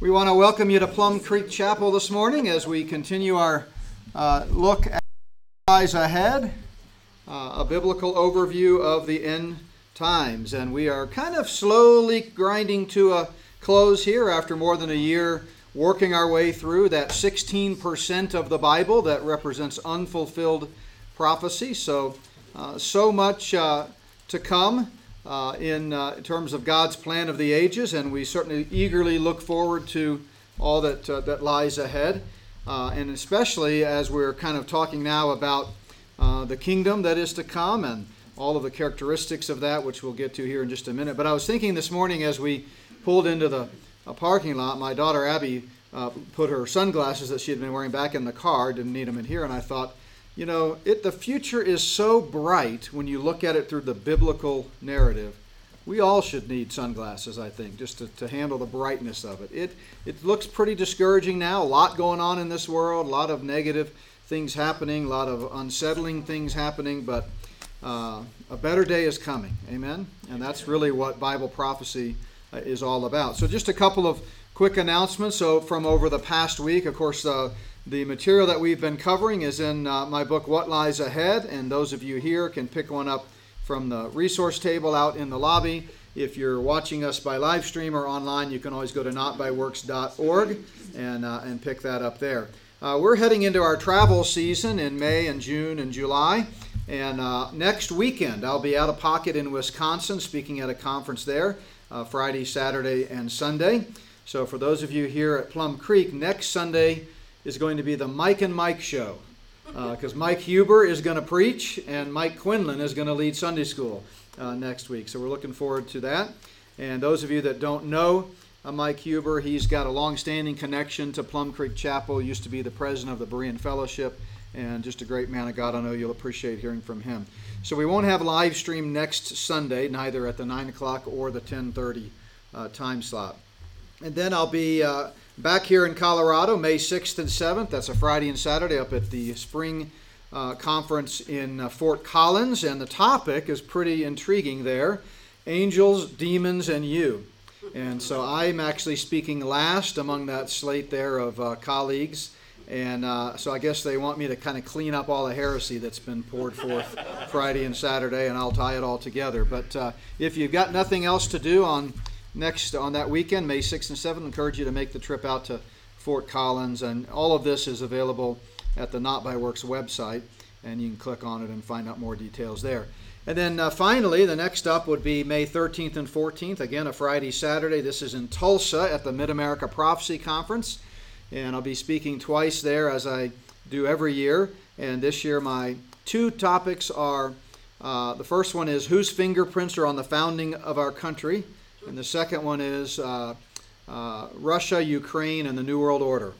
We want to welcome you to Plum Creek Chapel this morning as we continue our uh, look at Eyes Ahead, uh, a biblical overview of the end times. And we are kind of slowly grinding to a close here after more than a year working our way through that 16% of the Bible that represents unfulfilled prophecy. So, uh, so much uh, to come uh, in, uh, in, terms of God's plan of the ages, and we certainly eagerly look forward to all that, uh, that lies ahead. Uh, and especially as we're kind of talking now about uh, the kingdom that is to come and all of the characteristics of that, which we'll get to here in just a minute. But I was thinking this morning as we pulled into the parking lot, my daughter Abby uh, put her sunglasses that she had been wearing back in the car, didn't need them in here, and I thought, you know, it the future is so bright when you look at it through the biblical narrative. We all should need sunglasses, I think, just to, to handle the brightness of it. It it looks pretty discouraging now. A lot going on in this world, a lot of negative things happening, a lot of unsettling things happening, but uh, a better day is coming. Amen. And that's really what Bible prophecy uh, is all about. So, just a couple of quick announcements. So, from over the past week, of course, uh, the material that we've been covering is in uh, my book, What Lies Ahead, and those of you here can pick one up from the resource table out in the lobby. If you're watching us by live stream or online, you can always go to notbyworks.org and, uh, and pick that up there. Uh, we're heading into our travel season in May and June and July. And uh, next weekend, I'll be out of pocket in Wisconsin speaking at a conference there uh, Friday, Saturday, and Sunday. So, for those of you here at Plum Creek, next Sunday, is going to be the Mike and Mike show because uh, Mike Huber is going to preach and Mike Quinlan is going to lead Sunday school uh, next week. So we're looking forward to that. And those of you that don't know uh, Mike Huber, he's got a long-standing connection to Plum Creek Chapel. Used to be the president of the Berean Fellowship, and just a great man of God. I know you'll appreciate hearing from him. So we won't have live stream next Sunday, neither at the nine o'clock or the ten thirty uh, time slot. And then I'll be uh, Back here in Colorado, May 6th and 7th, that's a Friday and Saturday up at the spring uh, conference in uh, Fort Collins, and the topic is pretty intriguing there angels, demons, and you. And so I'm actually speaking last among that slate there of uh, colleagues. And uh, so I guess they want me to kind of clean up all the heresy that's been poured forth Friday and Saturday, and I'll tie it all together. But uh, if you've got nothing else to do on next on that weekend, May 6th and 7th. Encourage you to make the trip out to Fort Collins, and all of this is available at the Not by Works website, and you can click on it and find out more details there. And then uh, finally, the next up would be May 13th and 14th. Again, a Friday, Saturday. This is in Tulsa at the Mid America Prophecy Conference. And I'll be speaking twice there as I do every year. And this year, my two topics are uh, the first one is Whose fingerprints are on the founding of our country? And the second one is uh, uh, Russia, Ukraine, and the New World Order.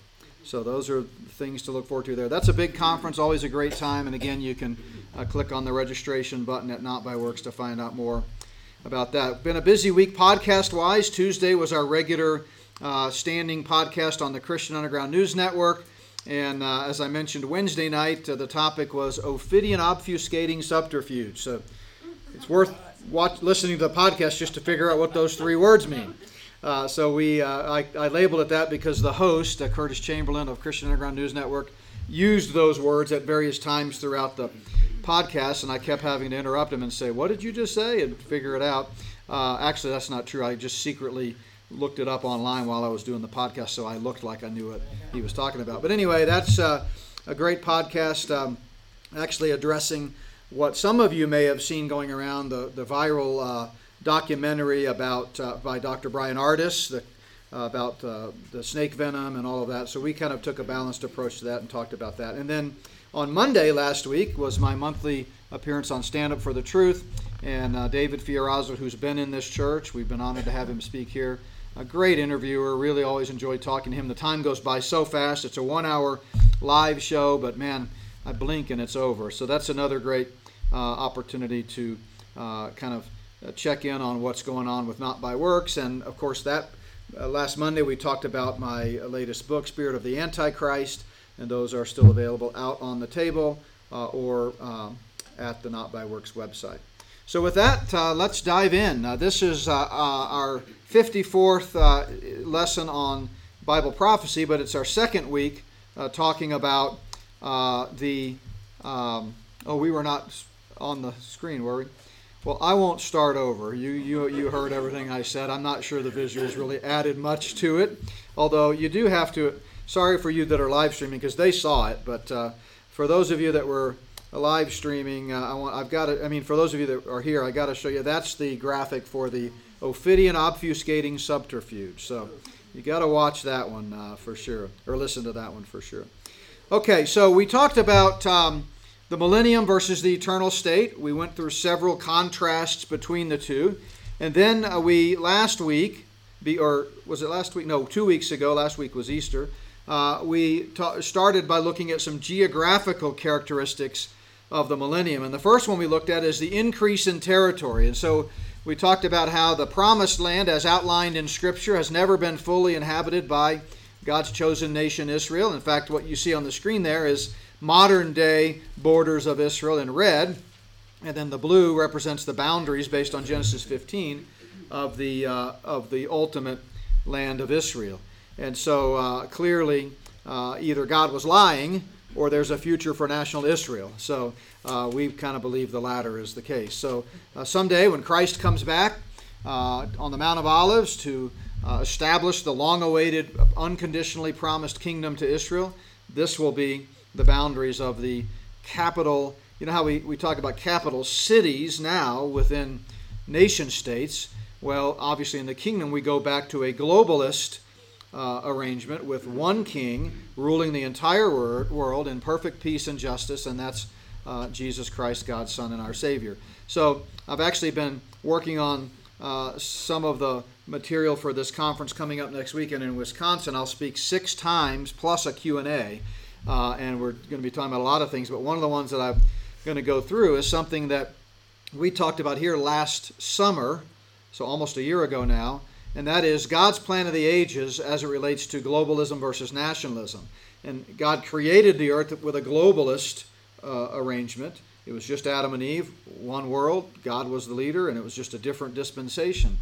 So those are things to look forward to there. That's a big conference, always a great time. And again, you can uh, click on the registration button at Not by Works to find out more about that. Been a busy week podcast wise. Tuesday was our regular uh, standing podcast on the Christian Underground News Network. And uh, as I mentioned Wednesday night, uh, the topic was Ophidian obfuscating subterfuge. So it's worth watch, listening to the podcast just to figure out what those three words mean. Uh, so we, uh, I, I, labeled it that because the host, uh, Curtis Chamberlain of Christian Underground News Network, used those words at various times throughout the podcast, and I kept having to interrupt him and say, "What did you just say?" and figure it out. Uh, actually, that's not true. I just secretly looked it up online while I was doing the podcast, so I looked like I knew what he was talking about. But anyway, that's uh, a great podcast, um, actually addressing what some of you may have seen going around the, the viral uh, documentary about uh, by Dr. Bryan Ardis the, uh, about uh, the snake venom and all of that. So we kind of took a balanced approach to that and talked about that. And then on Monday last week was my monthly appearance on Stand Up for the Truth. And uh, David Fiorazo, who's been in this church, we've been honored to have him speak here. A great interviewer. Really always enjoyed talking to him. The time goes by so fast. It's a one hour live show, but man, I blink and it's over. So that's another great opportunity to uh, kind of uh, check in on what's going on with Not by Works. And of course, that last Monday we talked about my latest book, Spirit of the Antichrist, and those are still available out on the table or um, at the Not by Works website. So, with that, uh, let's dive in. Uh, this is uh, our 54th lesson on Bible prophecy, but it's our second week uh, talking about uh, the. Um, oh, we were not on the screen, were we? Well, I won't start over. You, you, you heard everything I said. I'm not sure the visuals really added much to it, although you do have to. Sorry for you that are live streaming because they saw it, but uh, for those of you that were live streaming, uh, I want, I've got to. I mean, for those of you that are here, I got to show you. That's the graphic for the Ophidian obfuscating subterfuge. So you got to watch that one uh, for sure, or listen to that one for sure. Okay, so we talked about. Um, the millennium versus the eternal state. We went through several contrasts between the two. And then uh, we, last week, be, or was it last week? No, two weeks ago. Last week was Easter. Uh, we ta- started by looking at some geographical characteristics of the millennium. And the first one we looked at is the increase in territory. And so we talked about how the promised land, as outlined in Scripture, has never been fully inhabited by God's chosen nation, Israel. In fact, what you see on the screen there is modern day borders of Israel in red, and then the blue represents the boundaries based on Genesis 15 of the uh, of the ultimate land of Israel. And so uh, clearly, uh, either God was lying or there's a future for national Israel. So uh, we kind of believe the latter is the case. So uh, someday when Christ comes back uh, on the Mount of Olives to establish the long awaited, unconditionally promised kingdom to Israel, this will be the boundaries of the capital. You know how we, we talk about capital cities now within nation states? Well, obviously, in the kingdom, we go back to a globalist uh, arrangement with one king ruling the entire wor- world in perfect peace and justice, and that's uh, Jesus Christ, God's Son and our Savior. So, I've actually been working on uh, some of the material for this conference coming up next weekend in Wisconsin. I'll speak six times plus a Q&A uh, and we're going to be talking about a lot of things. But one of the ones that I'm going to go through is something that we talked about here last summer, so almost a year ago now, and that is God's plan of the ages as it relates to globalism versus nationalism. And God created the earth with a globalist uh, arrangement. It was just Adam and Eve, one world. God was the leader, and it was just a different dispensation.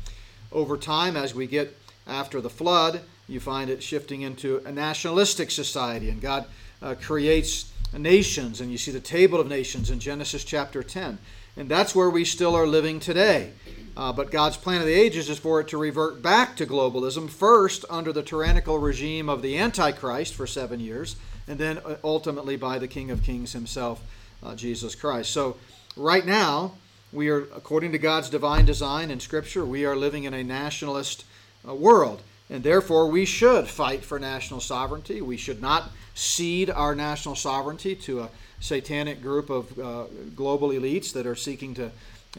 Over time, as we get after the flood, you find it shifting into a nationalistic society, and God uh, creates nations, and you see the table of nations in Genesis chapter 10. And that's where we still are living today. Uh, but God's plan of the ages is for it to revert back to globalism, first under the tyrannical regime of the Antichrist for seven years, and then uh, ultimately by the King of Kings himself, uh, Jesus Christ. So, right now, we are, according to God's divine design in Scripture, we are living in a nationalist uh, world. And therefore, we should fight for national sovereignty. We should not cede our national sovereignty to a satanic group of uh, global elites that are seeking to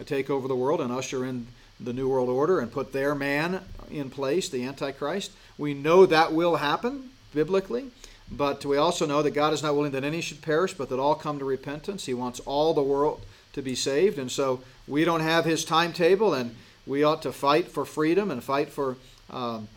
take over the world and usher in the New World Order and put their man in place, the Antichrist. We know that will happen biblically, but we also know that God is not willing that any should perish, but that all come to repentance. He wants all the world to be saved, and so we don't have His timetable, and we ought to fight for freedom and fight for. Um,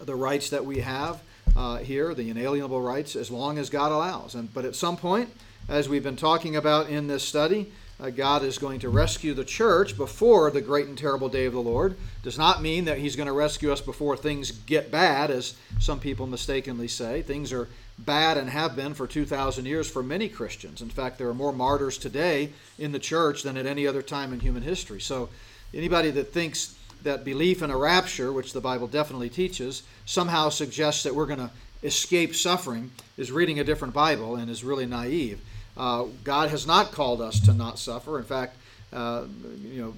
the rights that we have uh, here, the inalienable rights, as long as God allows. And but at some point, as we've been talking about in this study, uh, God is going to rescue the church before the great and terrible day of the Lord. Does not mean that He's going to rescue us before things get bad, as some people mistakenly say. Things are bad and have been for 2,000 years for many Christians. In fact, there are more martyrs today in the church than at any other time in human history. So, anybody that thinks that belief in a rapture, which the Bible definitely teaches, somehow suggests that we're going to escape suffering is reading a different Bible and is really naive. Uh, God has not called us to not suffer. In fact, uh, you know,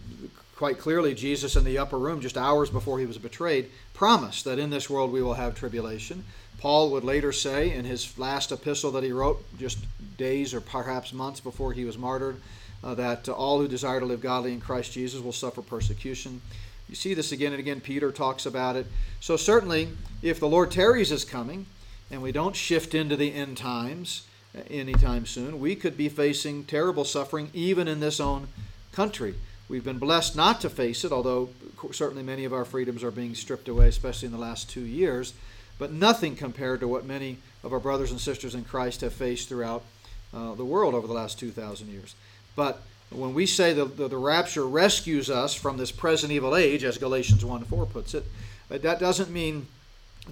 quite clearly, Jesus in the upper room, just hours before he was betrayed, promised that in this world we will have tribulation. Paul would later say in his last epistle that he wrote, just days or perhaps months before he was martyred, uh, that all who desire to live godly in Christ Jesus will suffer persecution. You see this again and again. Peter talks about it. So, certainly, if the Lord tarries is coming and we don't shift into the end times anytime soon, we could be facing terrible suffering even in this own country. We've been blessed not to face it, although certainly many of our freedoms are being stripped away, especially in the last two years. But nothing compared to what many of our brothers and sisters in Christ have faced throughout uh, the world over the last 2,000 years. But when we say the, the, the, rapture rescues us from this present evil age, as Galatians 1 4 puts it, uh, that doesn't mean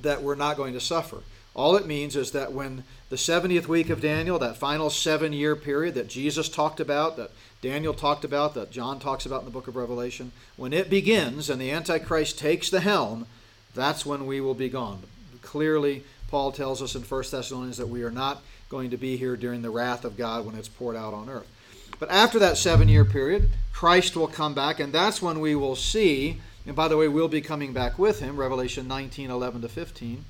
that we're not going to suffer. All it means is that when the 70th week of Daniel, that final seven year period that Jesus talked about, that Daniel talked about, that John talks about in the book of Revelation, when it begins and the Antichrist takes the helm, that's when we will be gone. Clearly, Paul tells us in 1 Thessalonians that we are not going to be here during the wrath of God when it's poured out on earth. But after that seven year period, Christ will come back, and that's when we will see, and by the way, we'll be coming back with him, Revelation 19 11 to 15.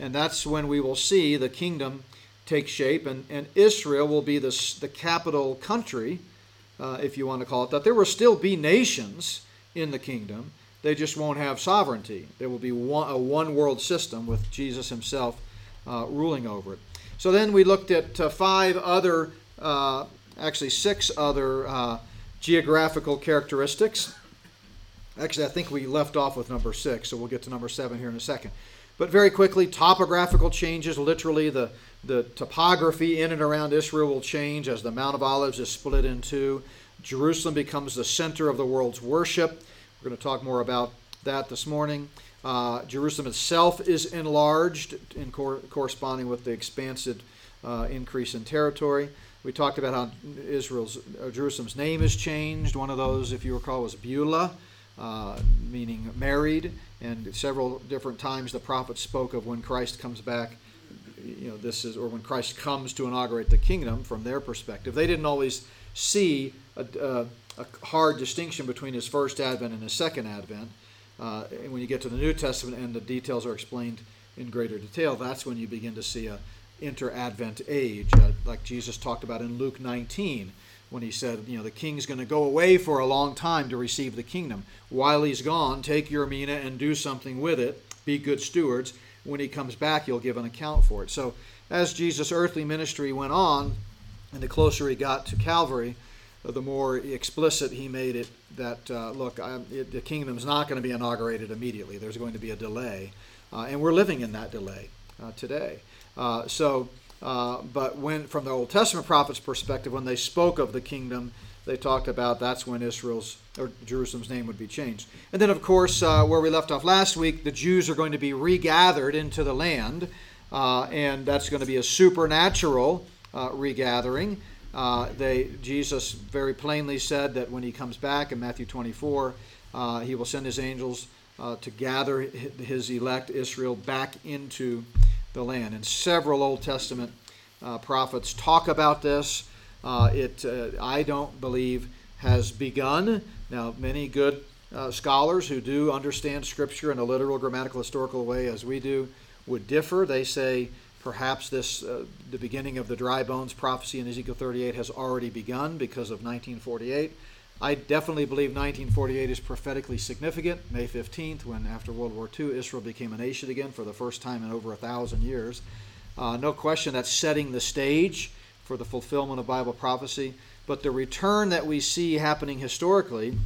And that's when we will see the kingdom take shape, and, and Israel will be the, the capital country, uh, if you want to call it that. There will still be nations in the kingdom, they just won't have sovereignty. There will be one, a one world system with Jesus himself uh, ruling over it. So then we looked at uh, five other, uh, actually six other uh, geographical characteristics. Actually, I think we left off with number six, so we'll get to number seven here in a second. But very quickly, topographical changes, literally the, the topography in and around Israel will change as the Mount of Olives is split in two. Jerusalem becomes the center of the world's worship. We're going to talk more about that this morning. Uh, Jerusalem itself is enlarged in cor- corresponding with the expansive uh, increase in territory. We talked about how Israel's uh, Jerusalem's name is changed. One of those, if you recall, was Beulah, uh, meaning married. And several different times the prophet spoke of when Christ comes back. You know, this is, or when Christ comes to inaugurate the kingdom from their perspective. They didn't always see a, a, a hard distinction between his first advent and his second advent. Uh, and when you get to the New Testament and the details are explained in greater detail, that's when you begin to see a inter-advent age, uh, like Jesus talked about in Luke 19 when he said, you know, the king's going to go away for a long time to receive the kingdom. While he's gone, take your mina and do something with it. Be good stewards. When he comes back, you'll give an account for it. So, as Jesus' earthly ministry went on, and the closer he got to Calvary, the more explicit he made it that, uh, look, it, the kingdom's not going to be inaugurated immediately. There's going to be a delay. Uh, and we're living in that delay uh, today. Uh, so, uh, but when, from the Old Testament prophets' perspective, when they spoke of the kingdom, they talked about that's when Israel's or Jerusalem's name would be changed. And then, of course, uh, where we left off last week, the Jews are going to be regathered into the land, and that's going to be a supernatural regathering. Uh, they, Jesus very plainly said that when he comes back in Matthew 24, uh, he will send his angels uh, to gather his elect Israel back into the land. And several Old Testament uh, prophets talk about this. Uh, it, uh, I don't believe, has begun. Now, many good scholars who do understand Scripture in a literal, grammatical, historical way, as we do, would differ. They say Perhaps this, uh, the beginning of the dry bones prophecy in Ezekiel 38 has already begun because of 1948. I definitely believe 1948 is prophetically significant. May 15th, when after World War II, Israel became a nation again for the first time in over a thousand years. Uh, no question that's setting the stage for the fulfillment of Bible prophecy. But the return that we see happening historically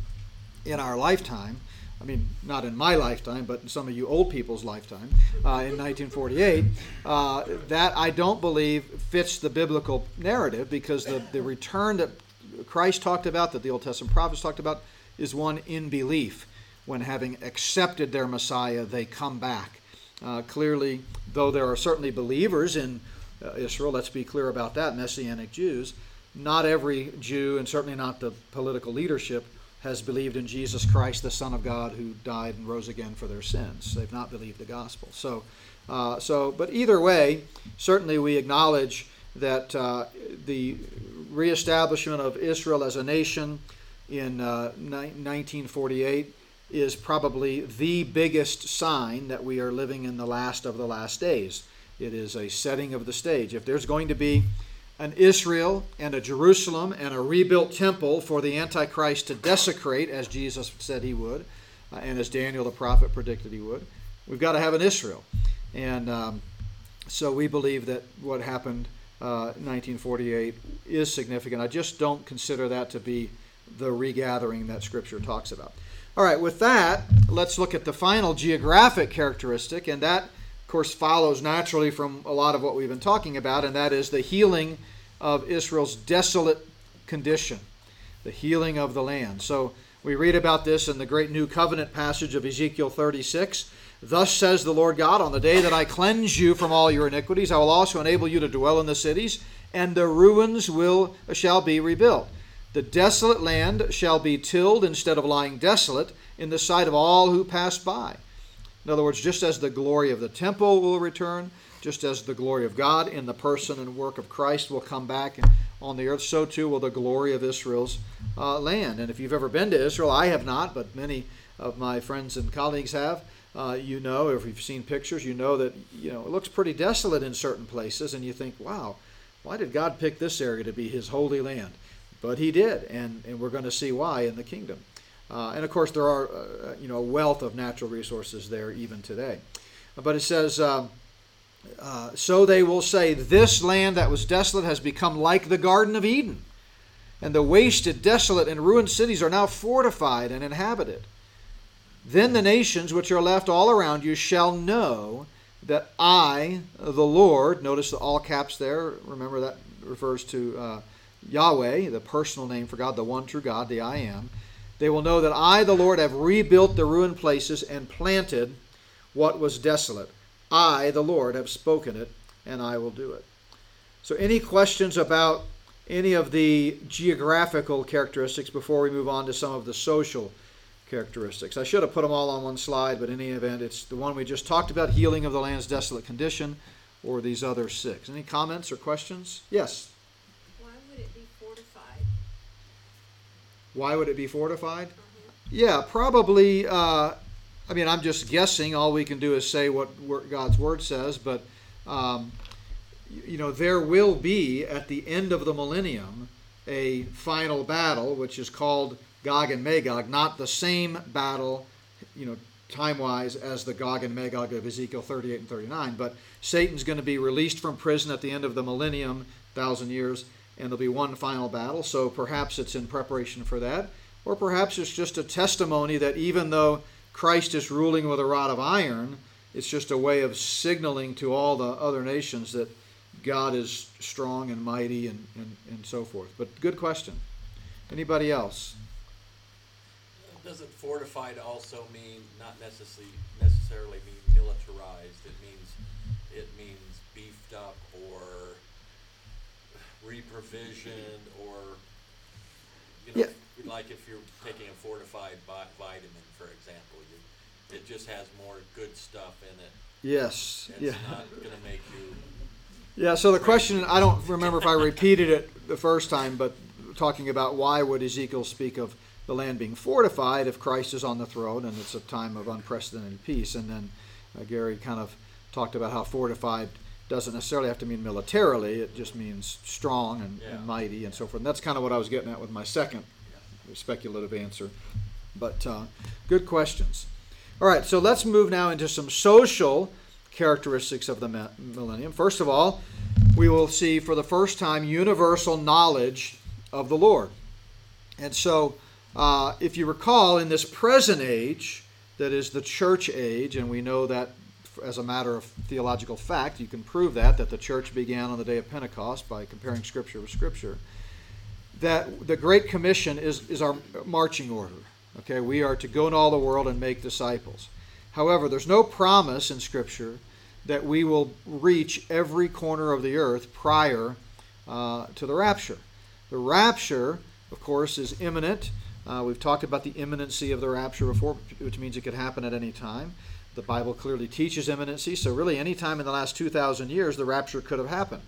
in our lifetime I mean, not in my lifetime, but in some of you old people's lifetime, uh, in 1948, uh, that I don't believe fits the biblical narrative because the, the return that Christ talked about, that the Old Testament prophets talked about, is one in belief. When having accepted their Messiah, they come back. Uh, clearly, though there are certainly believers in uh, Israel, let's be clear about that, Messianic Jews, not every Jew, and certainly not the political leadership, has believed in Jesus Christ, the Son of God, who died and rose again for their sins. They've not believed the gospel. So, uh, so, but either way, certainly we acknowledge that uh, the reestablishment of Israel as a nation in uh, 1948 is probably the biggest sign that we are living in the last of the last days. It is a setting of the stage. If there's going to be an Israel and a Jerusalem and a rebuilt temple for the Antichrist to desecrate, as Jesus said he would, uh, and as Daniel the prophet predicted he would. We've got to have an Israel. And um, so we believe that what happened uh, 1948 is significant. I just don't consider that to be the regathering that Scripture talks about. All right, with that, let's look at the final geographic characteristic, and that of course, follows naturally from a lot of what we've been talking about, and that is the healing of Israel's desolate condition, the healing of the land. So we read about this in the great New Covenant passage of Ezekiel 36. Thus says the Lord God, on the day that I cleanse you from all your iniquities, I will also enable you to dwell in the cities, and the ruins will shall be rebuilt. The desolate land shall be tilled instead of lying desolate in the sight of all who pass by. In other words, just as the glory of the temple will return, just as the glory of God in the person and work of Christ will come back on the earth, so too will the glory of Israel's uh, land. And if you've ever been to Israel, I have not, but many of my friends and colleagues have. Uh, you know, if you've seen pictures, you know that you know it looks pretty desolate in certain places, and you think, "Wow, why did God pick this area to be His holy land?" But He did, and and we're going to see why in the kingdom. Uh, and of course, there are uh, you know a wealth of natural resources there even today. But it says. Um, uh, so they will say, This land that was desolate has become like the Garden of Eden, and the wasted, desolate, and ruined cities are now fortified and inhabited. Then the nations which are left all around you shall know that I, the Lord, notice the all caps there. Remember that refers to uh, Yahweh, the personal name for God, the one true God, the I am. They will know that I, the Lord, have rebuilt the ruined places and planted what was desolate. I, the Lord, have spoken it, and I will do it. So, any questions about any of the geographical characteristics before we move on to some of the social characteristics? I should have put them all on one slide, but in any event, it's the one we just talked about healing of the land's desolate condition, or these other six. Any comments or questions? Yes. Why would it be fortified? Why would it be fortified? Uh-huh. Yeah, probably. Uh, I mean, I'm just guessing. All we can do is say what God's word says, but um, you know, there will be at the end of the millennium a final battle, which is called Gog and Magog. Not the same battle, you know, time-wise as the Gog and Magog of Ezekiel 38 and 39, but Satan's going to be released from prison at the end of the millennium, thousand years, and there'll be one final battle. So perhaps it's in preparation for that, or perhaps it's just a testimony that even though Christ is ruling with a rod of iron, it's just a way of signaling to all the other nations that God is strong and mighty and, and, and so forth. But good question. Anybody else? Doesn't fortified also mean not necessarily necessarily mean militarized? It means it means beefed up or reprovisioned or you know, yeah. like if you're taking a fortified vitamin, for example, you, it just has more good stuff in it. Yes. It's yeah. not going to make you. Yeah. So the question, I don't remember if I repeated it the first time, but talking about why would Ezekiel speak of the land being fortified if Christ is on the throne and it's a time of unprecedented peace, and then uh, Gary kind of talked about how fortified doesn't necessarily have to mean militarily; it just means strong and, yeah. and mighty and so forth. And that's kind of what I was getting at with my second speculative answer. But uh, good questions. All right, so let's move now into some social characteristics of the millennium. First of all, we will see for the first time universal knowledge of the Lord. And so, uh, if you recall, in this present age, that is the church age, and we know that as a matter of theological fact, you can prove that, that the church began on the day of Pentecost by comparing Scripture with Scripture that the Great Commission is, is our marching order. Okay, we are to go into all the world and make disciples. However, there's no promise in Scripture that we will reach every corner of the earth prior uh, to the rapture. The rapture, of course, is imminent. Uh, we've talked about the imminency of the rapture before, which means it could happen at any time. The Bible clearly teaches imminency, so really, any time in the last 2,000 years, the rapture could have happened.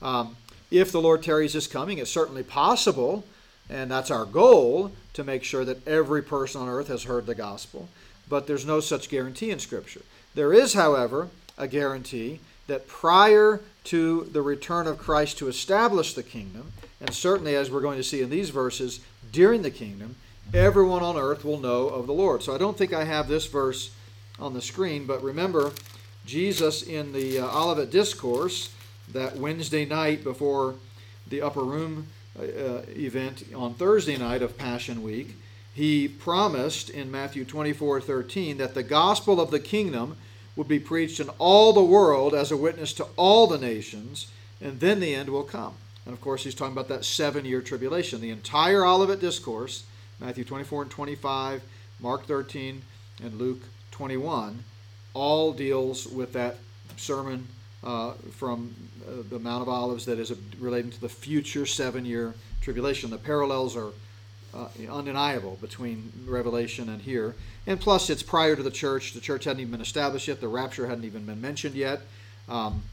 Um, if the Lord tarries his coming, it's certainly possible, and that's our goal to make sure that every person on earth has heard the gospel. But there's no such guarantee in Scripture. There is, however, a guarantee that prior to the return of Christ to establish the kingdom, and certainly as we're going to see in these verses, during the kingdom, everyone on earth will know of the Lord. So I don't think I have this verse on the screen, but remember, Jesus in the uh, Olivet Discourse that Wednesday night before the upper room uh, uh, event on Thursday night of Passion Week, he promised in Matthew 24 13 that the gospel of the kingdom would be preached in all the world as a witness to all the nations, and then the end will come. And of course, he's talking about that seven year tribulation. The entire Olivet Discourse, Matthew 24 and 25, Mark 13, and Luke 21, all deals with that sermon uh, from uh, the Mount of Olives that is relating to the future seven year tribulation. The parallels are uh, undeniable between Revelation and here. And plus, it's prior to the church. The church hadn't even been established yet, the rapture hadn't even been mentioned yet. Um,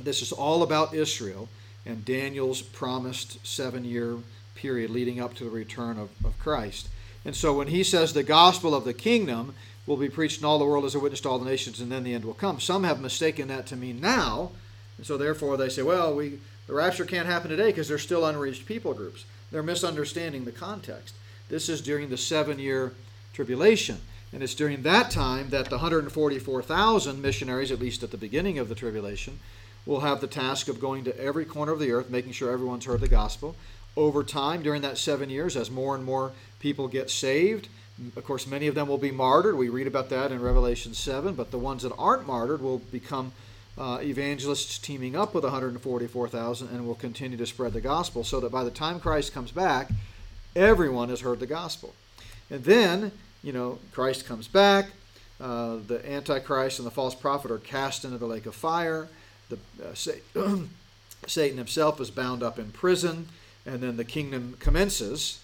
this is all about Israel and Daniel's promised seven year period leading up to the return of, of Christ. And so when he says the gospel of the kingdom will be preached in all the world as a witness to all the nations, and then the end will come, some have mistaken that to mean now. And so therefore they say, well, we the rapture can't happen today because there's still unreached people groups. They're misunderstanding the context. This is during the seven year tribulation. And it's during that time that the 144,000 missionaries, at least at the beginning of the tribulation, will have the task of going to every corner of the earth, making sure everyone's heard the gospel. Over time, during that seven years, as more and more people get saved, of course, many of them will be martyred. We read about that in Revelation 7, but the ones that aren't martyred will become uh, evangelists teaming up with 144,000 and will continue to spread the gospel so that by the time Christ comes back, everyone has heard the gospel. And then, you know, Christ comes back, uh, the Antichrist and the false prophet are cast into the lake of fire, the, uh, Satan himself is bound up in prison, and then the kingdom commences.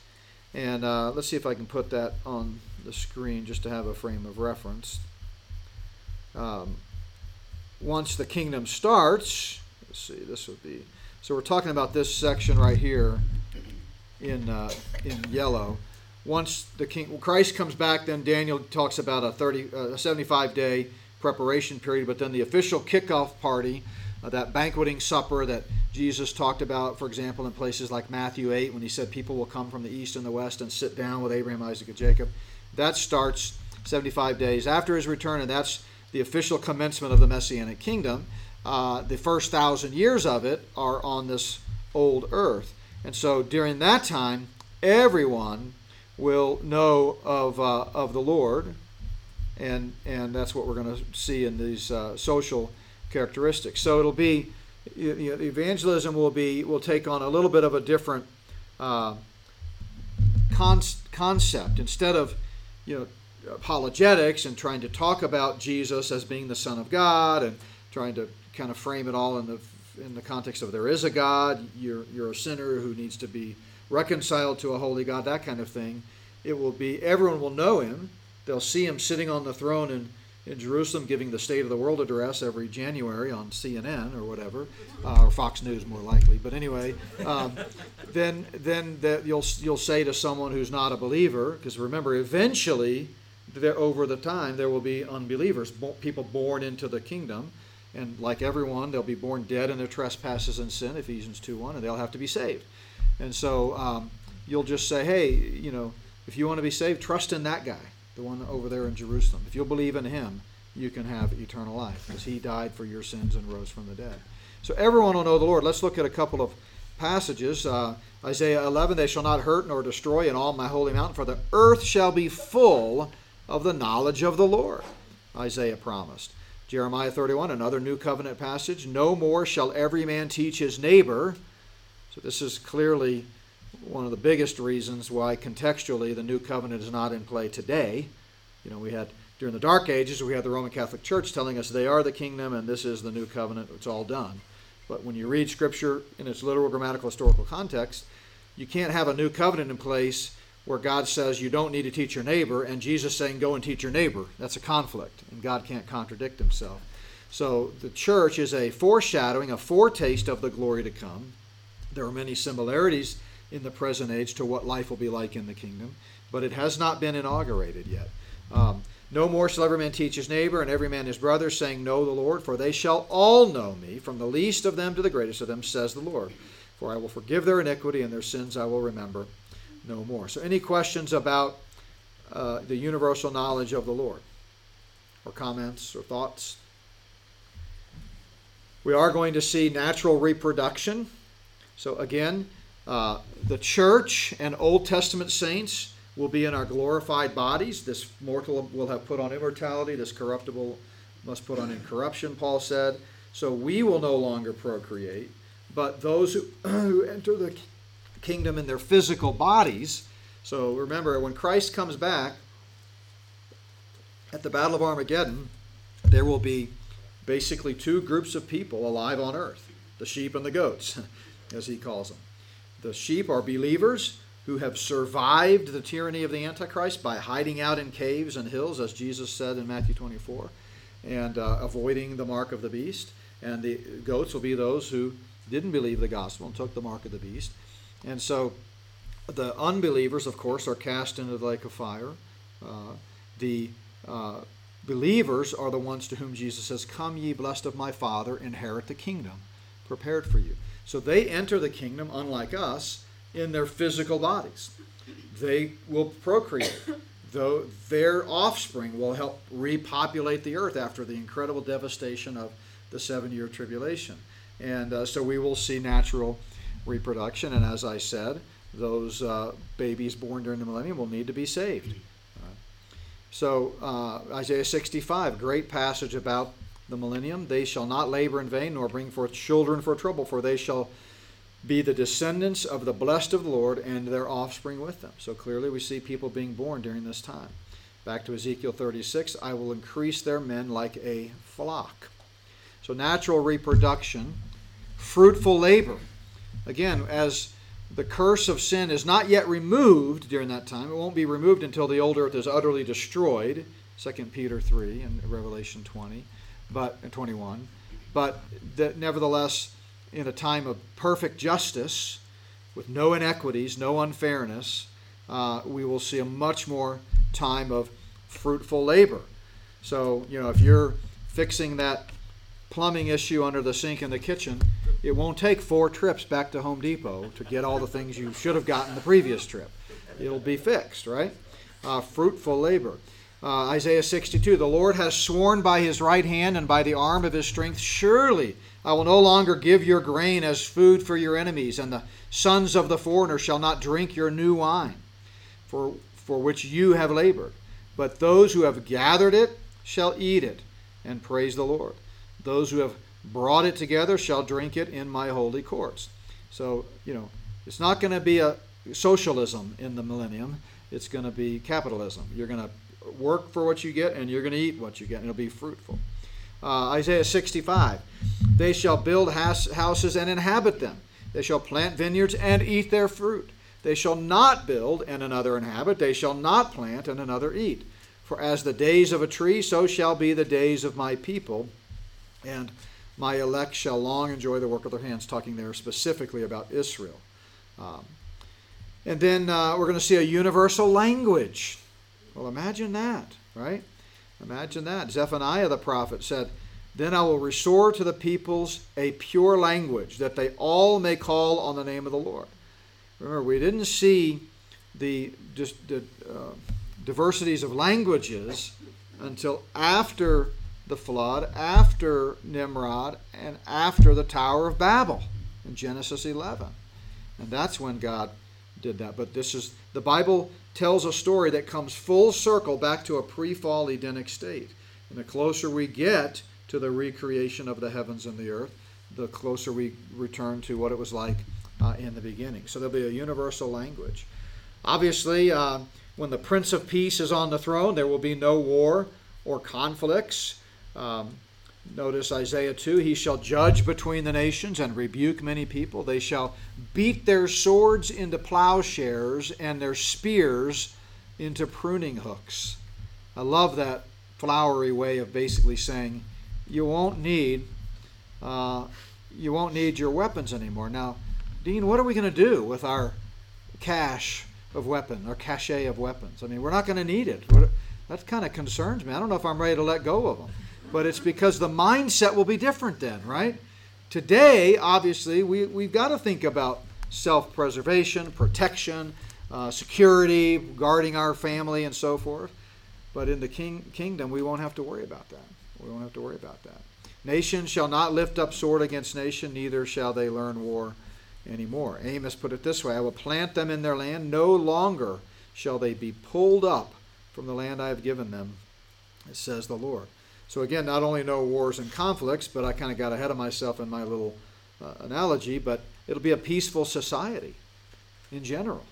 And uh, let's see if I can put that on the screen just to have a frame of reference. Um, once the kingdom starts, let's see, this would be. So we're talking about this section right here in uh, in yellow. Once the king Christ comes back, then Daniel talks about a 30 uh, a 75 day preparation period, but then the official kickoff party, uh, that banqueting supper that Jesus talked about, for example, in places like Matthew 8, when he said people will come from the east and the west and sit down with Abraham, Isaac, and Jacob. That starts 75 days after his return, and that's the official commencement of the Messianic kingdom. Uh, the first thousand years of it are on this old earth. And so during that time, everyone will know of, uh, of the Lord, and, and that's what we're going to see in these uh, social characteristics. So it'll be, you know, evangelism will, be, will take on a little bit of a different uh, con- concept. Instead of, you know, apologetics and trying to talk about Jesus as being the Son of God and trying to kind of frame it all in the in the context of there is a God, you're you're a sinner who needs to be reconciled to a holy God, that kind of thing. It will be everyone will know him. They'll see him sitting on the throne in, in Jerusalem giving the State of the World address every January on CNN or whatever, uh, or Fox News more likely. But anyway, um, then then that you'll you'll say to someone who's not a believer, because remember, eventually there, over the time there will be unbelievers, people born into the kingdom, and like everyone, they'll be born dead in their trespasses and sin, Ephesians 2 1, and they'll have to be saved. And so um, you'll just say, hey, you know, if you want to be saved, trust in that guy, the one over there in Jerusalem. If you'll believe in him, you can have eternal life, because he died for your sins and rose from the dead. So everyone will know the Lord. Let's look at a couple of passages. Uh, Isaiah 11, they shall not hurt nor destroy in all my holy mountain, for the earth shall be full of the knowledge of the Lord, Isaiah promised. Jeremiah 31, another new covenant passage. No more shall every man teach his neighbor. So, this is clearly one of the biggest reasons why contextually the new covenant is not in play today. You know, we had during the Dark Ages, we had the Roman Catholic Church telling us they are the kingdom and this is the new covenant, it's all done. But when you read Scripture in its literal, grammatical, historical context, you can't have a new covenant in place where God says you don't need to teach your neighbor, and Jesus saying go and teach your neighbor. That's a conflict, and God can't contradict himself. So the church is a foreshadowing, a foretaste of the glory to come. There are many similarities in the present age to what life will be like in the kingdom, but it has not been inaugurated yet. Um, no more shall every man teach his neighbor and every man his brother, saying, Know the Lord, for they shall all know me, from the least of them to the greatest of them, says the Lord. For I will forgive their iniquity, and their sins I will remember no more. So, any questions about uh, the universal knowledge of the Lord? Or comments or thoughts? We are going to see natural reproduction. So, again, uh, the church and Old Testament saints will be in our glorified bodies. This mortal will have put on immortality, this corruptible must put on incorruption, Paul said. So, we will no longer procreate, but those who, who enter the kingdom in their physical bodies. So remember, when Christ comes back at the Battle of Armageddon, there will be basically two groups of people alive on earth the sheep and the goats, as he calls them. The sheep are believers who have survived the tyranny of the Antichrist by hiding out in caves and hills, as Jesus said in Matthew 24, and uh, avoiding the mark of the beast. And the goats will be those who didn't believe the gospel and took the mark of the beast. And so the unbelievers, of course, are cast into the lake of fire. Uh, the uh, believers are the ones to whom Jesus says, Come, ye blessed of my Father, inherit the kingdom prepared for you. So they enter the kingdom, unlike us, in their physical bodies. They will procreate. Though their offspring will help repopulate the earth after the incredible devastation of the seven year tribulation. And uh, so we will see natural reproduction. And as I said, those uh, babies born during the millennium will need to be saved. Uh, so, uh, Isaiah 65, great passage about the millennium. They shall not labor in vain, nor bring forth children for trouble, for they shall be the descendants of the blessed of the Lord and their offspring with them. So clearly, we see people being born during this time. Back to Ezekiel 36 I will increase their men like a flock. So, natural reproduction, fruitful labor. Again, as the curse of sin is not yet removed during that time, it won't be removed until the old earth is utterly destroyed. 2 Peter 3 and Revelation 20, but 21. But that nevertheless, in a time of perfect justice, with no inequities, no unfairness, uh, we will see a much more time of fruitful labor. So, you know, if you're fixing that plumbing issue under the sink in the kitchen, it won't take four trips back to Home Depot to get all the things you should have gotten the previous trip. It'll be fixed, right? Uh, fruitful labor. Uh, Isaiah 62 The Lord has sworn by his right hand and by the arm of his strength, surely I will no longer give your grain as food for your enemies, and the sons of the foreigner shall not drink your new wine, for, for which you have labored. But those who have gathered it shall eat it, and praise the Lord. Those who have brought it together shall drink it in my holy courts. So, you know, it's not going to be a socialism in the millennium, it's going to be capitalism. You're going to work for what you get, and you're going to eat what you get, and it'll be fruitful. Uh, Isaiah 65 They shall build houses and inhabit them, they shall plant vineyards and eat their fruit. They shall not build and another inhabit, they shall not plant and another eat. For as the days of a tree, so shall be the days of my people, and my elect shall long enjoy the work of their hands, talking there specifically about Israel. Um, and then uh, we're going to see a universal language. Well, imagine that, right? Imagine that. Zephaniah the prophet said, Then I will restore to the peoples a pure language, that they all may call on the name of the Lord. Remember, we didn't see the, just the uh, diversities of languages until after the flood, after Nimrod, and after the Tower of Babel in Genesis 11. And that's when God did that. But this is the Bible tells a story that comes full circle back to a pre fall Edenic state. And the closer we get to the recreation of the heavens and the earth, the closer we return to what it was like uh, in the beginning. So there'll be a universal language. Obviously, uh, when the Prince of Peace is on the throne, there will be no war or conflicts. Um, Notice Isaiah 2 He shall judge between the nations and rebuke many people. They shall beat their swords into plowshares and their spears into pruning hooks. I love that flowery way of basically saying you won't need uh, you won't need your weapons anymore. Now, Dean, what are we going to do with our cache of weapon, our cache of weapons? I mean, we're not going to need it. That kind of concerns me. I don't know if I'm ready to let go of them but it's because the mindset will be different then, right? Today, obviously, we, we've got to think about self preservation, protection, uh, security, guarding our family, and so forth. But in the king, kingdom, we won't have to worry about that. We won't have to worry about that. Nation shall not lift up sword against nation, neither shall they learn war anymore. Amos put it this way I will plant them in their land, no longer shall they be pulled up from the land I have given them, says the Lord. So again, not only no wars and conflicts, but I kind of got ahead of myself in my little uh, analogy, but it'll be a peaceful society in general.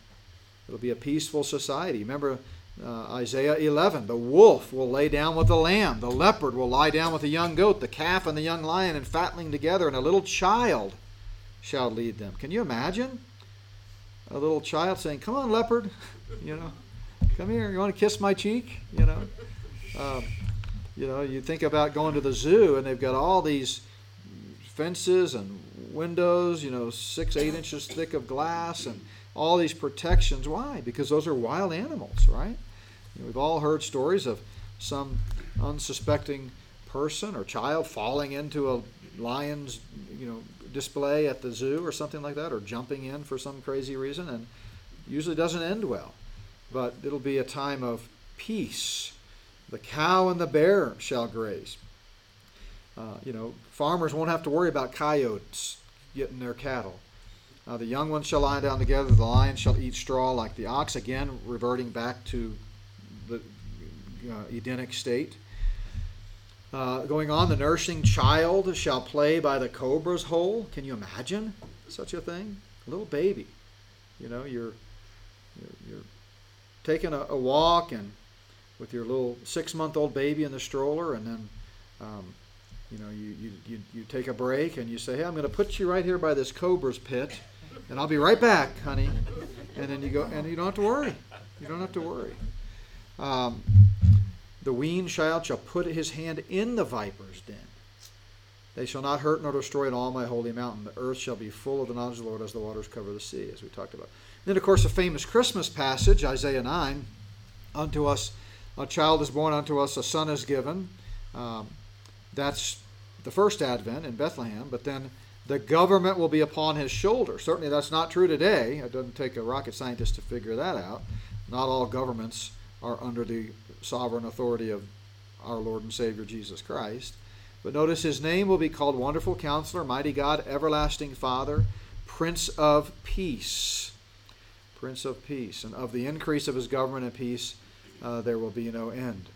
It'll be a peaceful society. Remember Uh, Isaiah 11, the wolf will lay down with the lamb, the leopard will lie down with the young goat, the calf and the young lion and fatling together, and a little child shall lead them. Can you imagine a little child saying, "Come on, leopard, you know, come here. You want to kiss my cheek?" You know, um, you know. You think about going to the zoo, and they've got all these fences and windows, you know, six, eight inches thick of glass, and all these protections. Why? Because those are wild animals, right? We've all heard stories of some unsuspecting person or child falling into a lion's, you know, display at the zoo or something like that, or jumping in for some crazy reason, and usually doesn't end well. But it'll be a time of peace. The cow and the bear shall graze. Uh, you know, farmers won't have to worry about coyotes getting their cattle. Uh, the young ones shall lie down together, the lion shall eat straw like the ox, again reverting back to the uh, Edenic state. Uh, going on, the nursing child shall play by the cobra's hole. Can you imagine such a thing? A little baby. You know, you're you're, you're taking a, a, walk and with your little six-month-old baby in the stroller, and then um, you know you, you, you, you take a break and you say, "Hey, I'm going to put you right here by this cobra's pit, and I'll be right back, honey." And then you go, and you don't have to worry. You don't have to worry. Um, the weaned child shall put his hand in the viper's den. They shall not hurt nor destroy in all my holy mountain. The earth shall be full of the knowledge of the Lord as the waters cover the sea, as we talked about. Then, of course, a famous Christmas passage, Isaiah 9 Unto us a child is born, unto us a son is given. Um, that's the first advent in Bethlehem, but then the government will be upon his shoulder. Certainly, that's not true today. It doesn't take a rocket scientist to figure that out. Not all governments are under the sovereign authority of our Lord and Savior Jesus Christ. But notice his name will be called Wonderful Counselor, Mighty God, Everlasting Father, Prince of Peace. Prince of Peace. And of the increase of his government and peace, uh, there will be no end.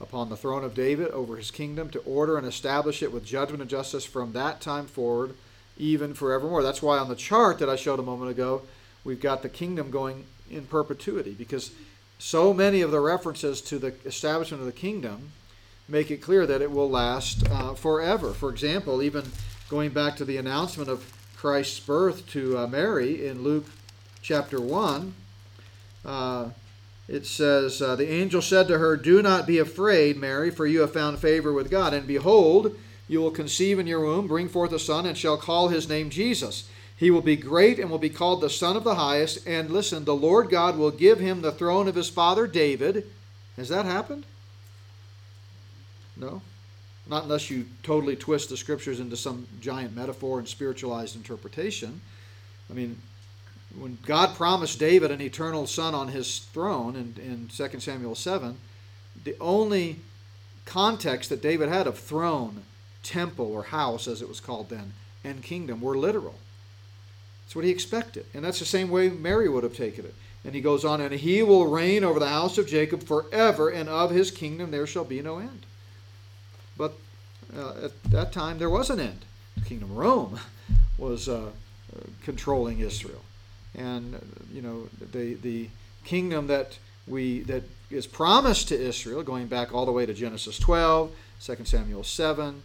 Upon the throne of David, over his kingdom, to order and establish it with judgment and justice from that time forward, even forevermore. That's why on the chart that I showed a moment ago, we've got the kingdom going in perpetuity, because so many of the references to the establishment of the kingdom make it clear that it will last uh, forever. For example, even going back to the announcement of Christ's birth to uh, Mary in Luke chapter 1, uh, it says, uh, The angel said to her, Do not be afraid, Mary, for you have found favor with God. And behold, you will conceive in your womb, bring forth a son, and shall call his name Jesus. He will be great and will be called the Son of the Highest. And listen, the Lord God will give him the throne of his father David. Has that happened? No? Not unless you totally twist the scriptures into some giant metaphor and spiritualized interpretation. I mean, when God promised David an eternal son on his throne in, in 2 Samuel 7, the only context that David had of throne, temple, or house, as it was called then, and kingdom were literal. That's what he expected. And that's the same way Mary would have taken it. And he goes on, and he will reign over the house of Jacob forever, and of his kingdom there shall be no end. But uh, at that time, there was an end. The kingdom of Rome was uh, controlling Israel. And, you know, the, the kingdom that we that is promised to Israel, going back all the way to Genesis 12, 2 Samuel 7,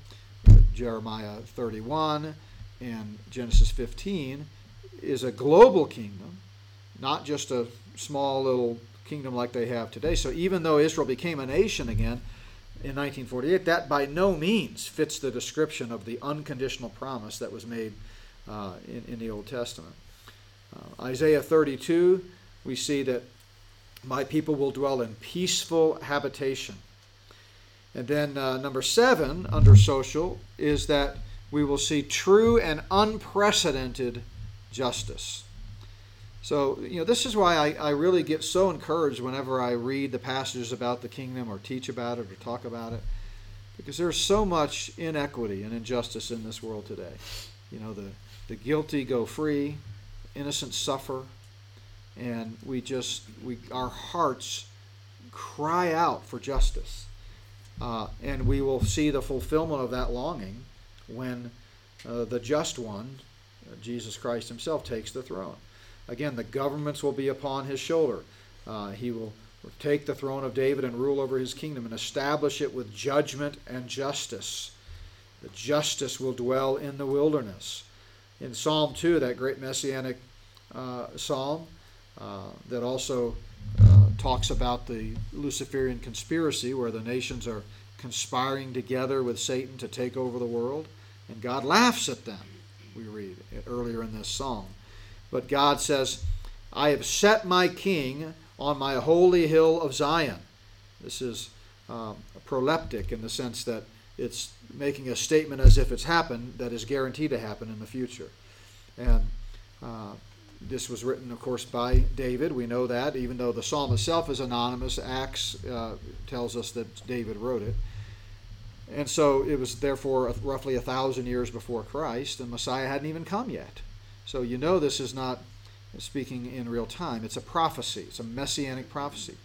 Jeremiah 31, and Genesis 15, is a global kingdom, not just a small little kingdom like they have today. So even though Israel became a nation again in 1948, that by no means fits the description of the unconditional promise that was made uh, in, in the Old Testament. Uh, Isaiah 32, we see that my people will dwell in peaceful habitation. And then uh, number seven, under social, is that we will see true and unprecedented justice. So, you know, this is why I, I really get so encouraged whenever I read the passages about the kingdom or teach about it or talk about it, because there's so much inequity and injustice in this world today. You know, the, the guilty go free, innocent suffer, and we just, we, our hearts cry out for justice. Uh, and we will see the fulfillment of that longing when uh, the just one, Jesus Christ himself takes the throne. Again, the governments will be upon his shoulder. Uh, he will take the throne of David and rule over his kingdom and establish it with judgment and justice. The justice will dwell in the wilderness. In Psalm 2, that great messianic uh, psalm uh, that also uh, talks about the Luciferian conspiracy, where the nations are conspiring together with Satan to take over the world, and God laughs at them, we read earlier in this psalm. But God says, I have set my king on my holy hill of Zion. This is um, proleptic in the sense that it's making a statement as if it's happened that is guaranteed to happen in the future. And uh, this was written, of course, by David. We know that, even though the psalm itself is anonymous, Acts uh, tells us that David wrote it. And so it was therefore roughly a thousand years before Christ, and Messiah hadn't even come yet. So you know this is not speaking in real time. It's a prophecy, it's a messianic prophecy.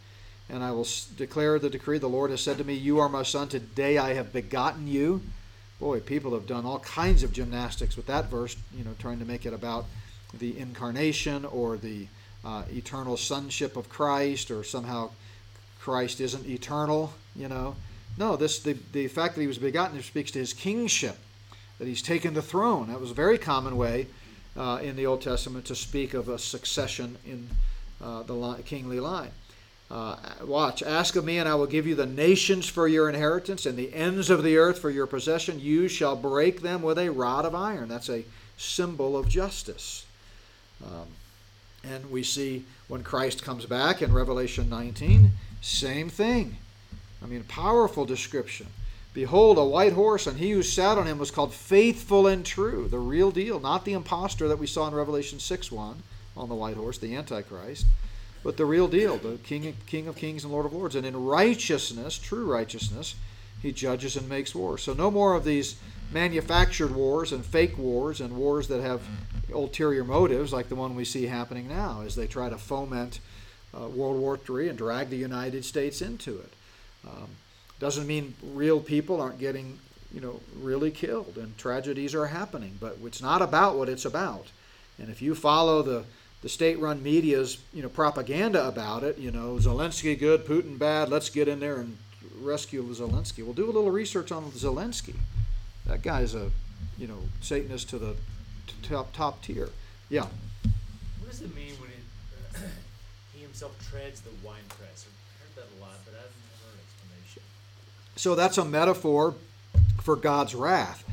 And I will declare the decree the Lord has said to me, You are my son, today I have begotten you. Boy, people have done all kinds of gymnastics with that verse, you know, trying to make it about the incarnation or the uh, eternal sonship of Christ or somehow Christ isn't eternal, you know. No, this the, the fact that he was begotten speaks to his kingship, that he's taken the throne. That was a very common way uh, in the Old Testament to speak of a succession in uh, the li- kingly line. Uh, watch, ask of me, and I will give you the nations for your inheritance, and the ends of the earth for your possession. You shall break them with a rod of iron. That's a symbol of justice. Um, and we see when Christ comes back in Revelation 19, same thing. I mean, powerful description. Behold, a white horse, and he who sat on him was called faithful and true, the real deal, not the impostor that we saw in Revelation 6 1 on the white horse, the Antichrist, but the real deal, the King, King of kings and Lord of lords. And in righteousness, true righteousness, he judges and makes war. So no more of these manufactured wars and fake wars and wars that have ulterior motives like the one we see happening now as they try to foment uh, World War III and drag the United States into it. Um, doesn't mean real people aren't getting, you know, really killed and tragedies are happening, but it's not about what it's about. And if you follow the the state-run media's, you know, propaganda about it, you know, Zelensky good, Putin bad, let's get in there and rescue Zelensky. We'll do a little research on Zelensky. That guy's a, you know, Satanist to the top top tier. Yeah. What does it mean when it, he himself treads the winepress? I've heard that a lot, but I've never heard an explanation. So that's a metaphor for God's wrath.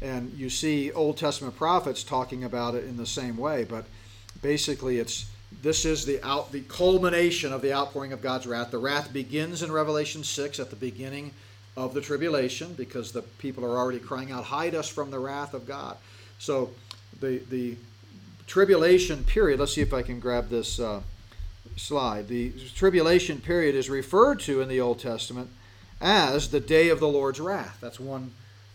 And you see Old Testament prophets talking about it in the same way, but basically it's this is the out the culmination of the outpouring of God's wrath. The wrath begins in Revelation 6 at the beginning of the tribulation because the people are already crying out, Hide us from the wrath of God. So the the tribulation period, let's see if I can grab this uh, slide. The tribulation period is referred to in the Old Testament as the day of the Lord's wrath. That's one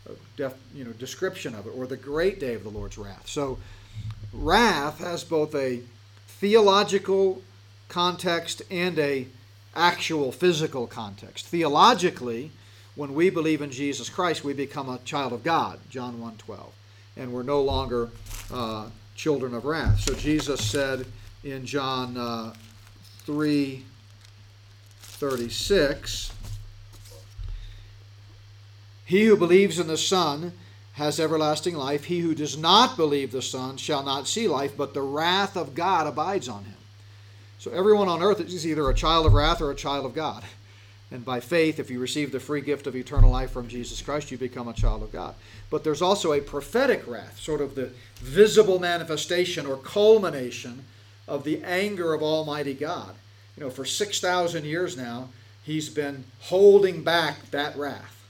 uh, def, you know description of it, or the great day of the Lord's wrath. So wrath has both a theological context and a actual physical context. Theologically, when we believe in Jesus Christ, we become a child of God, John 1:12, and we're no longer uh, children of wrath. So Jesus said in John uh, 3:36, "He who believes in the Son has everlasting life. He who does not believe the Son shall not see life, but the wrath of God abides on him. So everyone on earth is either a child of wrath or a child of God. And by faith, if you receive the free gift of eternal life from Jesus Christ, you become a child of God. But there's also a prophetic wrath, sort of the visible manifestation or culmination of the anger of Almighty God. You know, for 6,000 years now, he's been holding back that wrath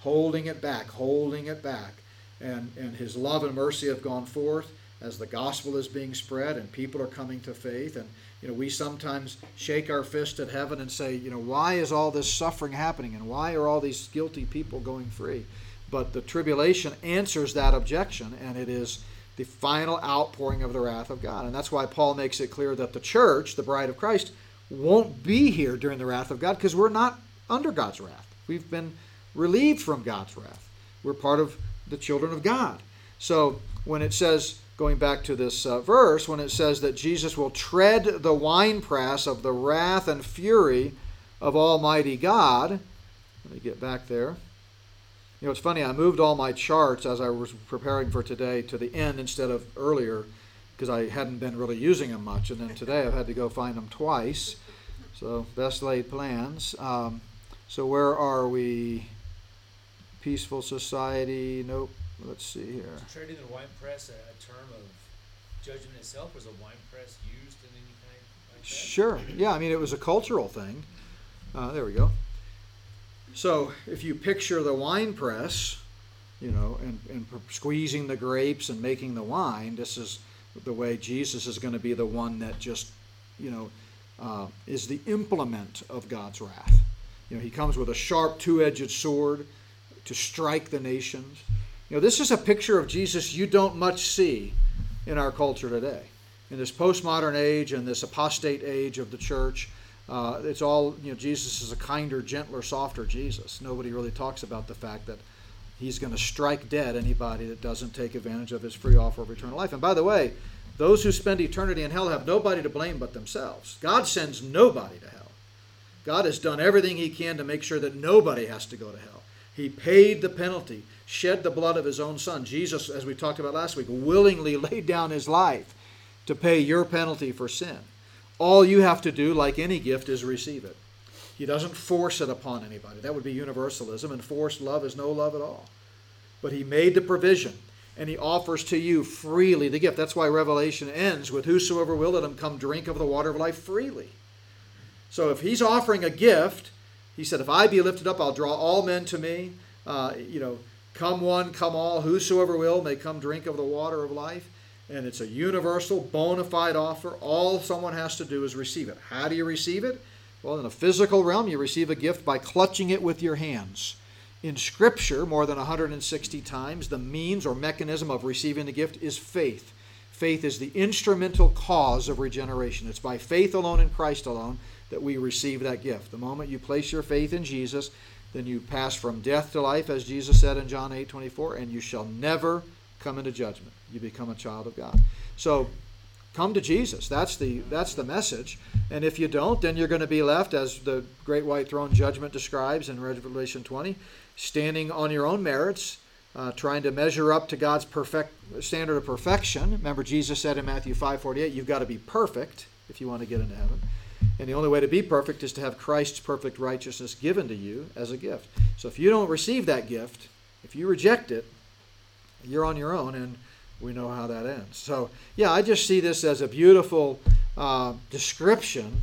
holding it back, holding it back. And, and his love and mercy have gone forth as the gospel is being spread and people are coming to faith. And, you know, we sometimes shake our fist at heaven and say, you know, why is all this suffering happening and why are all these guilty people going free? But the tribulation answers that objection, and it is the final outpouring of the wrath of God. And that's why Paul makes it clear that the church, the bride of Christ, won't be here during the wrath of God because we're not under God's wrath. We've been relieved from God's wrath. We're part of the children of God. So when it says going back to this uh, verse, when it says that Jesus will tread the winepress of the wrath and fury of Almighty God. Let me get back there. You know, it's funny, I moved all my charts as I was preparing for today to the end instead of earlier because I hadn't been really using them much. And then today I've had to go find them twice. So, best laid plans. Um, so, where are we? Peaceful society. Nope. Let's see here. Is treading the wine press a, term of judgment itself? Was a wine press used in any kind like that? Sure. Yeah, I mean, it was a cultural thing. Uh, there we go. So, if you picture the wine press, you know, and, and squeezing the grapes and making the wine, this is the way Jesus is going to be the one that just, you know, uh, is the implement of God's wrath. You know, he comes with a sharp two edged sword to strike the nations. You know, this is a picture of Jesus you don't much see in our culture today. In this postmodern age and this apostate age of the church, uh, it's all, you know, Jesus is a kinder, gentler, softer Jesus. Nobody really talks about the fact that he's going to strike dead anybody that doesn't take advantage of his free offer of eternal life. And by the way, those who spend eternity in hell have nobody to blame but themselves. God sends nobody to hell. God has done everything he can to make sure that nobody has to go to hell. He paid the penalty, shed the blood of his own son. Jesus, as we talked about last week, willingly laid down his life to pay your penalty for sin. All you have to do, like any gift, is receive it. He doesn't force it upon anybody. That would be universalism, and forced love is no love at all. But he made the provision, and he offers to you freely the gift. That's why Revelation ends with Whosoever will, let him come drink of the water of life freely. So if he's offering a gift, he said, If I be lifted up, I'll draw all men to me. Uh, you know, come one, come all, whosoever will may come drink of the water of life. And it's a universal, bona fide offer. All someone has to do is receive it. How do you receive it? Well, in a physical realm, you receive a gift by clutching it with your hands. In Scripture, more than 160 times, the means or mechanism of receiving the gift is faith. Faith is the instrumental cause of regeneration. It's by faith alone in Christ alone that we receive that gift. The moment you place your faith in Jesus, then you pass from death to life, as Jesus said in John 8 24, and you shall never come into judgment. You become a child of God. So come to Jesus. That's the that's the message. And if you don't, then you're going to be left, as the great white throne judgment describes in Revelation 20, standing on your own merits, uh, trying to measure up to God's perfect standard of perfection. Remember, Jesus said in Matthew 5:48, "You've got to be perfect if you want to get into heaven." And the only way to be perfect is to have Christ's perfect righteousness given to you as a gift. So if you don't receive that gift, if you reject it, you're on your own, and we know how that ends. So, yeah, I just see this as a beautiful uh, description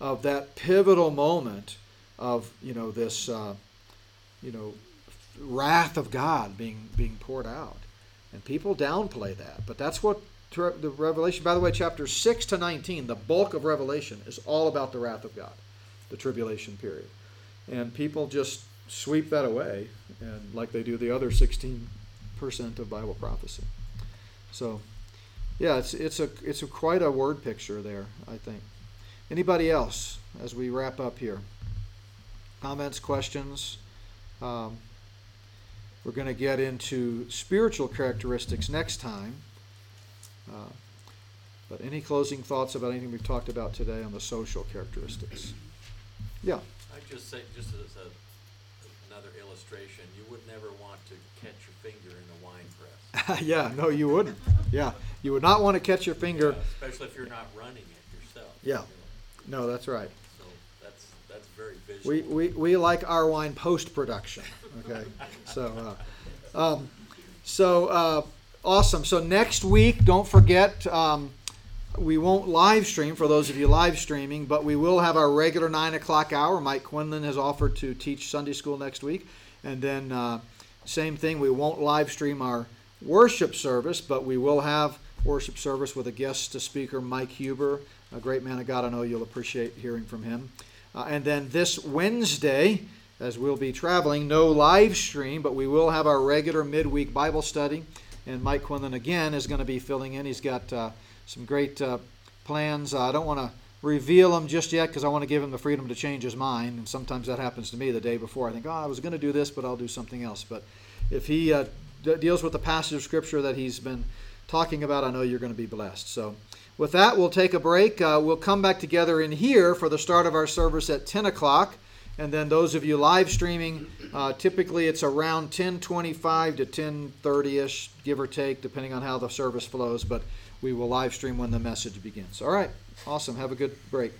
of that pivotal moment of you know this uh, you know wrath of God being being poured out, and people downplay that, but that's what the Revelation. By the way, chapters six to nineteen, the bulk of Revelation is all about the wrath of God, the tribulation period, and people just sweep that away, and like they do the other sixteen percent of Bible prophecy. So, yeah, it's it's a it's a quite a word picture there. I think. Anybody else as we wrap up here? Comments, questions. Um, we're going to get into spiritual characteristics next time. Uh, but any closing thoughts about anything we've talked about today on the social characteristics? Yeah. I'd just say, just as a, another illustration, you would never want to catch your finger in a wine press. yeah, no, you wouldn't. Yeah, you would not want to catch your finger. Yeah, Especially if you're not running it yourself. Yeah. you know. No, that's right. So that's, that's very visual. We, we, we like our wine post production. Okay, so uh, um, so uh, awesome. So next week, don't forget. Um, we won't live stream for those of you live streaming, but we will have our regular nine o'clock hour. Mike Quinlan has offered to teach Sunday school next week, and then uh, same thing. We won't live stream our worship service, but we will have worship service with a guest speaker, Mike Huber, a great man of God. I know you'll appreciate hearing from him. Uh, and then this Wednesday, as we'll be traveling, no live stream, but we will have our regular midweek Bible study. And Mike Quinlan again is going to be filling in. He's got uh, some great uh, plans. I don't want to reveal them just yet because I want to give him the freedom to change his mind. And sometimes that happens to me the day before. I think, oh, I was going to do this, but I'll do something else. But if he uh, d- deals with the passage of scripture that he's been talking about, I know you're going to be blessed. So, with that, we'll take a break. Uh, we'll come back together in here for the start of our service at 10 o'clock. And then those of you live streaming, uh, typically it's around 10:25 to 10:30ish, give or take, depending on how the service flows. But we will live stream when the message begins. All right, awesome. Have a good break.